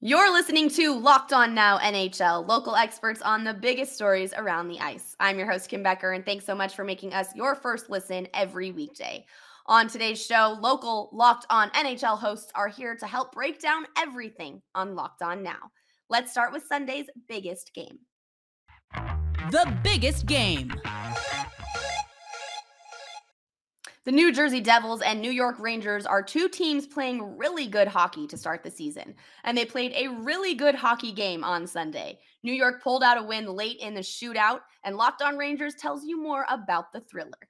You're listening to Locked On Now NHL, local experts on the biggest stories around the ice. I'm your host, Kim Becker, and thanks so much for making us your first listen every weekday. On today's show, local Locked On NHL hosts are here to help break down everything on Locked On Now. Let's start with Sunday's biggest game. The biggest game. The New Jersey Devils and New York Rangers are two teams playing really good hockey to start the season, and they played a really good hockey game on Sunday. New York pulled out a win late in the shootout, and Locked On Rangers tells you more about the thriller.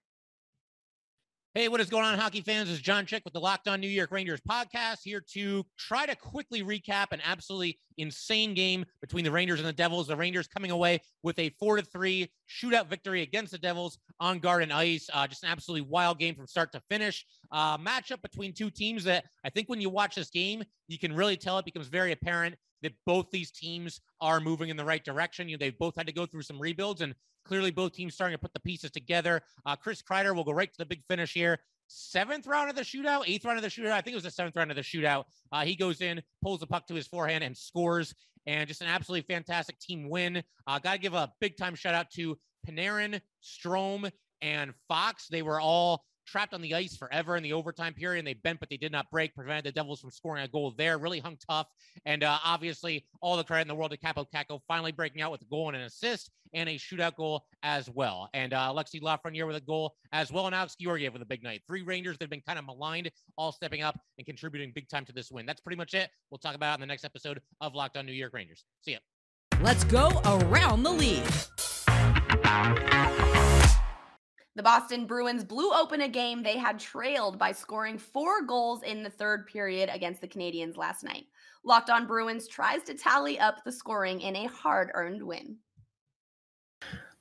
Hey, what is going on, hockey fans? Is John Chick with the Locked On New York Rangers podcast here to try to quickly recap an absolutely insane game between the Rangers and the Devils. The Rangers coming away with a four to three shootout victory against the Devils on Garden Ice. Uh, just an absolutely wild game from start to finish. Uh, matchup between two teams that I think when you watch this game, you can really tell it becomes very apparent that both these teams are moving in the right direction. You know, they've both had to go through some rebuilds, and clearly both teams starting to put the pieces together. Uh, Chris Kreider will go right to the big finish here. Seventh round of the shootout, eighth round of the shootout. I think it was the seventh round of the shootout. Uh, he goes in, pulls the puck to his forehand, and scores. And just an absolutely fantastic team win. Uh, Got to give a big time shout out to Panarin, Strome, and Fox. They were all trapped on the ice forever in the overtime period, and they bent, but they did not break, prevented the Devils from scoring a goal there. Really hung tough. And uh, obviously, all the credit in the world to Kaapo Kakko finally breaking out with a goal and an assist and a shootout goal as well. And uh, Alexi Lafreniere with a goal as well, and Alex Georgiev with a big night. Three Rangers that have been kind of maligned, all stepping up and contributing big time to this win. That's pretty much it. We'll talk about it in the next episode of Locked On New York Rangers. See ya. Let's go around the league. The Boston Bruins blew open a game they had trailed by scoring four goals in the third period against the Canadiens last night. Locked on Bruins tries to tally up the scoring in a hard earned win.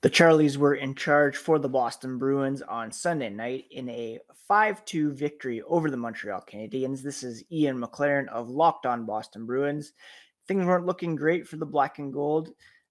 The Charlies were in charge for the Boston Bruins on Sunday night in a 5 2 victory over the Montreal Canadiens. This is Ian McLaren of Locked On Boston Bruins. Things weren't looking great for the black and gold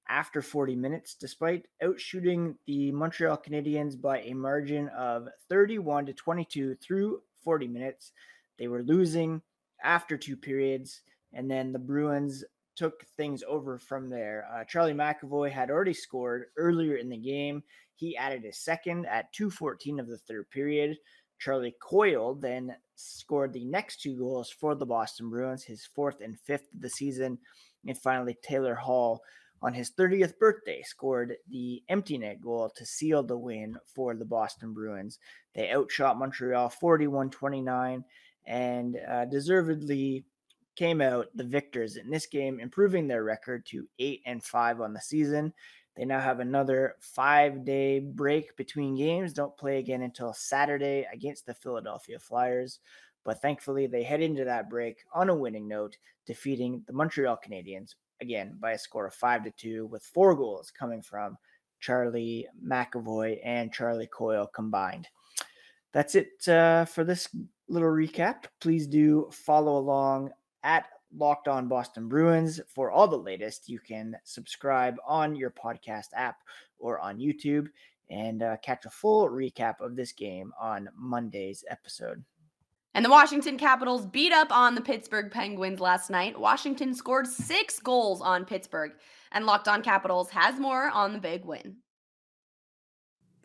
after 40 minutes, despite outshooting the Montreal Canadiens by a margin of 31 to 22 through 40 minutes. They were losing after two periods, and then the Bruins took things over from there. Uh, Charlie McAvoy had already scored earlier in the game. He added a second at 2:14 of the third period. Charlie Coyle then scored the next two goals for the Boston Bruins, his fourth and fifth of the season. And finally, Taylor Hall on his 30th birthday, scored the empty net goal to seal the win for the Boston Bruins. They outshot Montreal 41 29 and uh, deservedly came out the victors in this game, improving their record to 8 and 5 on the season. They now have another five day break between games, don't play again until Saturday against the Philadelphia Flyers. But thankfully, they head into that break on a winning note, defeating the Montreal Canadiens again by a score of five to two, with four goals coming from Charlie McAvoy and Charlie Coyle combined. That's it uh, for this little recap. Please do follow along at Locked On Boston Bruins for all the latest. You can subscribe on your podcast app or on YouTube and uh, catch a full recap of this game on Monday's episode. And the Washington Capitals beat up on the Pittsburgh Penguins last night. Washington scored six goals on Pittsburgh, and Locked On Capitals has more on the big win.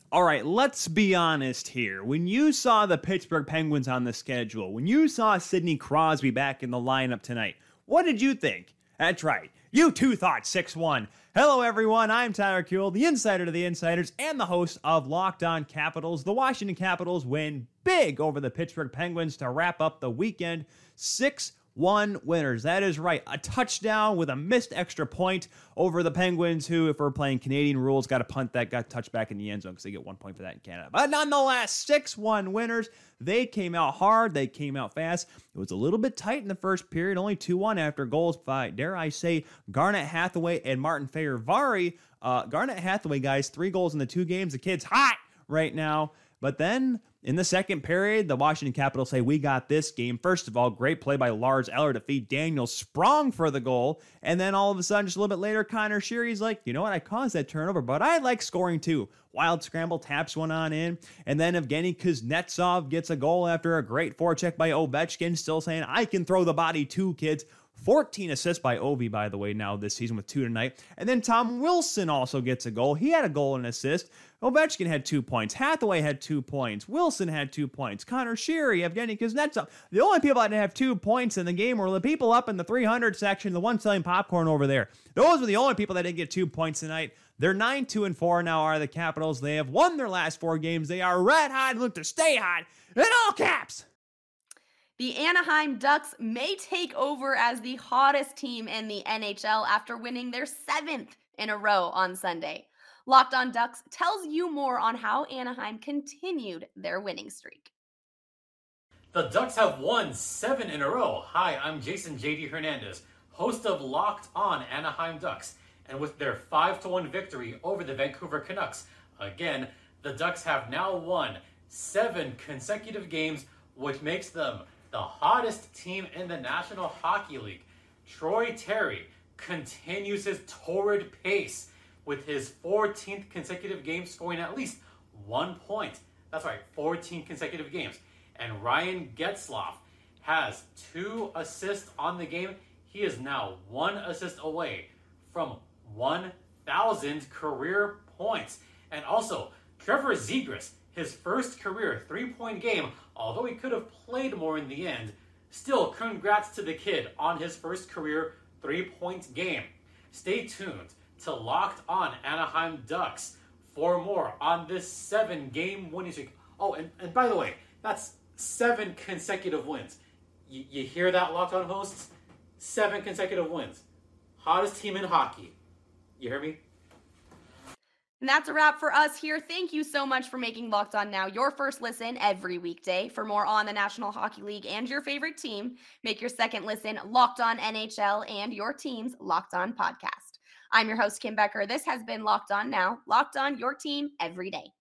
All right, let's be honest here. When you saw the Pittsburgh Penguins on the schedule, when you saw Sidney Crosby back in the lineup tonight, what did you think? That's right. You too thought 6 1. Hello, everyone. I'm Tyler Kuhl, the insider to the insiders and the host of Locked On Capitals. The Washington Capitals win big over the Pittsburgh Penguins to wrap up the weekend. 6 1 winners. That is right. A touchdown with a missed extra point over the Penguins, who, if we're playing Canadian rules, got a punt that got touched back in the end zone because they get one point for that in Canada. But nonetheless, 6 1 winners. They came out hard. They came out fast. It was a little bit tight in the first period, only 2 1 after goals by, dare I say, Garnet Hathaway and Martin Fehervary. Uh, Garnet Hathaway, guys, three goals in the two games. The kid's hot right now. But then in the second period, the Washington Capitals say, We got this game. First of all, great play by Lars Eller to feed Daniel Sprong for the goal. And then all of a sudden, just a little bit later, Conor Sheary's like, You know what? I caused that turnover, but I like scoring too. Wild scramble taps one on in. And then Evgeny Kuznetsov gets a goal after a great forecheck by Ovechkin, still saying, I can throw the body too, kids. 14 assists by Ovi, by the way, now this season with two tonight. And then Tom Wilson also gets a goal. He had a goal and assist. Ovechkin had two points. Hathaway had two points. Wilson had two points. Conor Sheary, Evgeny Kuznetsov. The only people that didn't have two points in the game were the people up in the 300 section, the one selling popcorn over there. Those were the only people that didn't get two points tonight. They're 9 2 and 4 now, are the Capitals. They have won their last four games. They are red hot, look to stay hot in all caps. The Anaheim Ducks may take over as the hottest team in the NHL after winning their seventh in a row on Sunday. Locked on Ducks tells you more on how Anaheim continued their winning streak. The Ducks have won seven in a row. Hi, I'm Jason JD Hernandez, host of Locked On Anaheim Ducks. And with their 5 to 1 victory over the Vancouver Canucks, again, the Ducks have now won seven consecutive games, which makes them the hottest team in the National Hockey League. Troy Terry continues his torrid pace with his 14th consecutive game scoring at least one point. That's right, 14 consecutive games. And Ryan Getzlaf has two assists on the game. He is now one assist away from 1,000 career points. And also, Trevor Zegras, his first career three point game, although he could have played more in the end, still congrats to the kid on his first career three point game. Stay tuned to Locked On Anaheim Ducks for more on this seven game winning streak. Oh, and, and by the way, that's seven consecutive wins. Y- you hear that, Locked On hosts? Seven consecutive wins. Hottest team in hockey. You hear me? And that's a wrap for us here. Thank you so much for making Locked On Now your first listen every weekday. For more on the National Hockey League and your favorite team, make your second listen Locked On NHL and your team's Locked On podcast. I'm your host, Kim Becker. This has been Locked On Now, Locked On Your Team every day.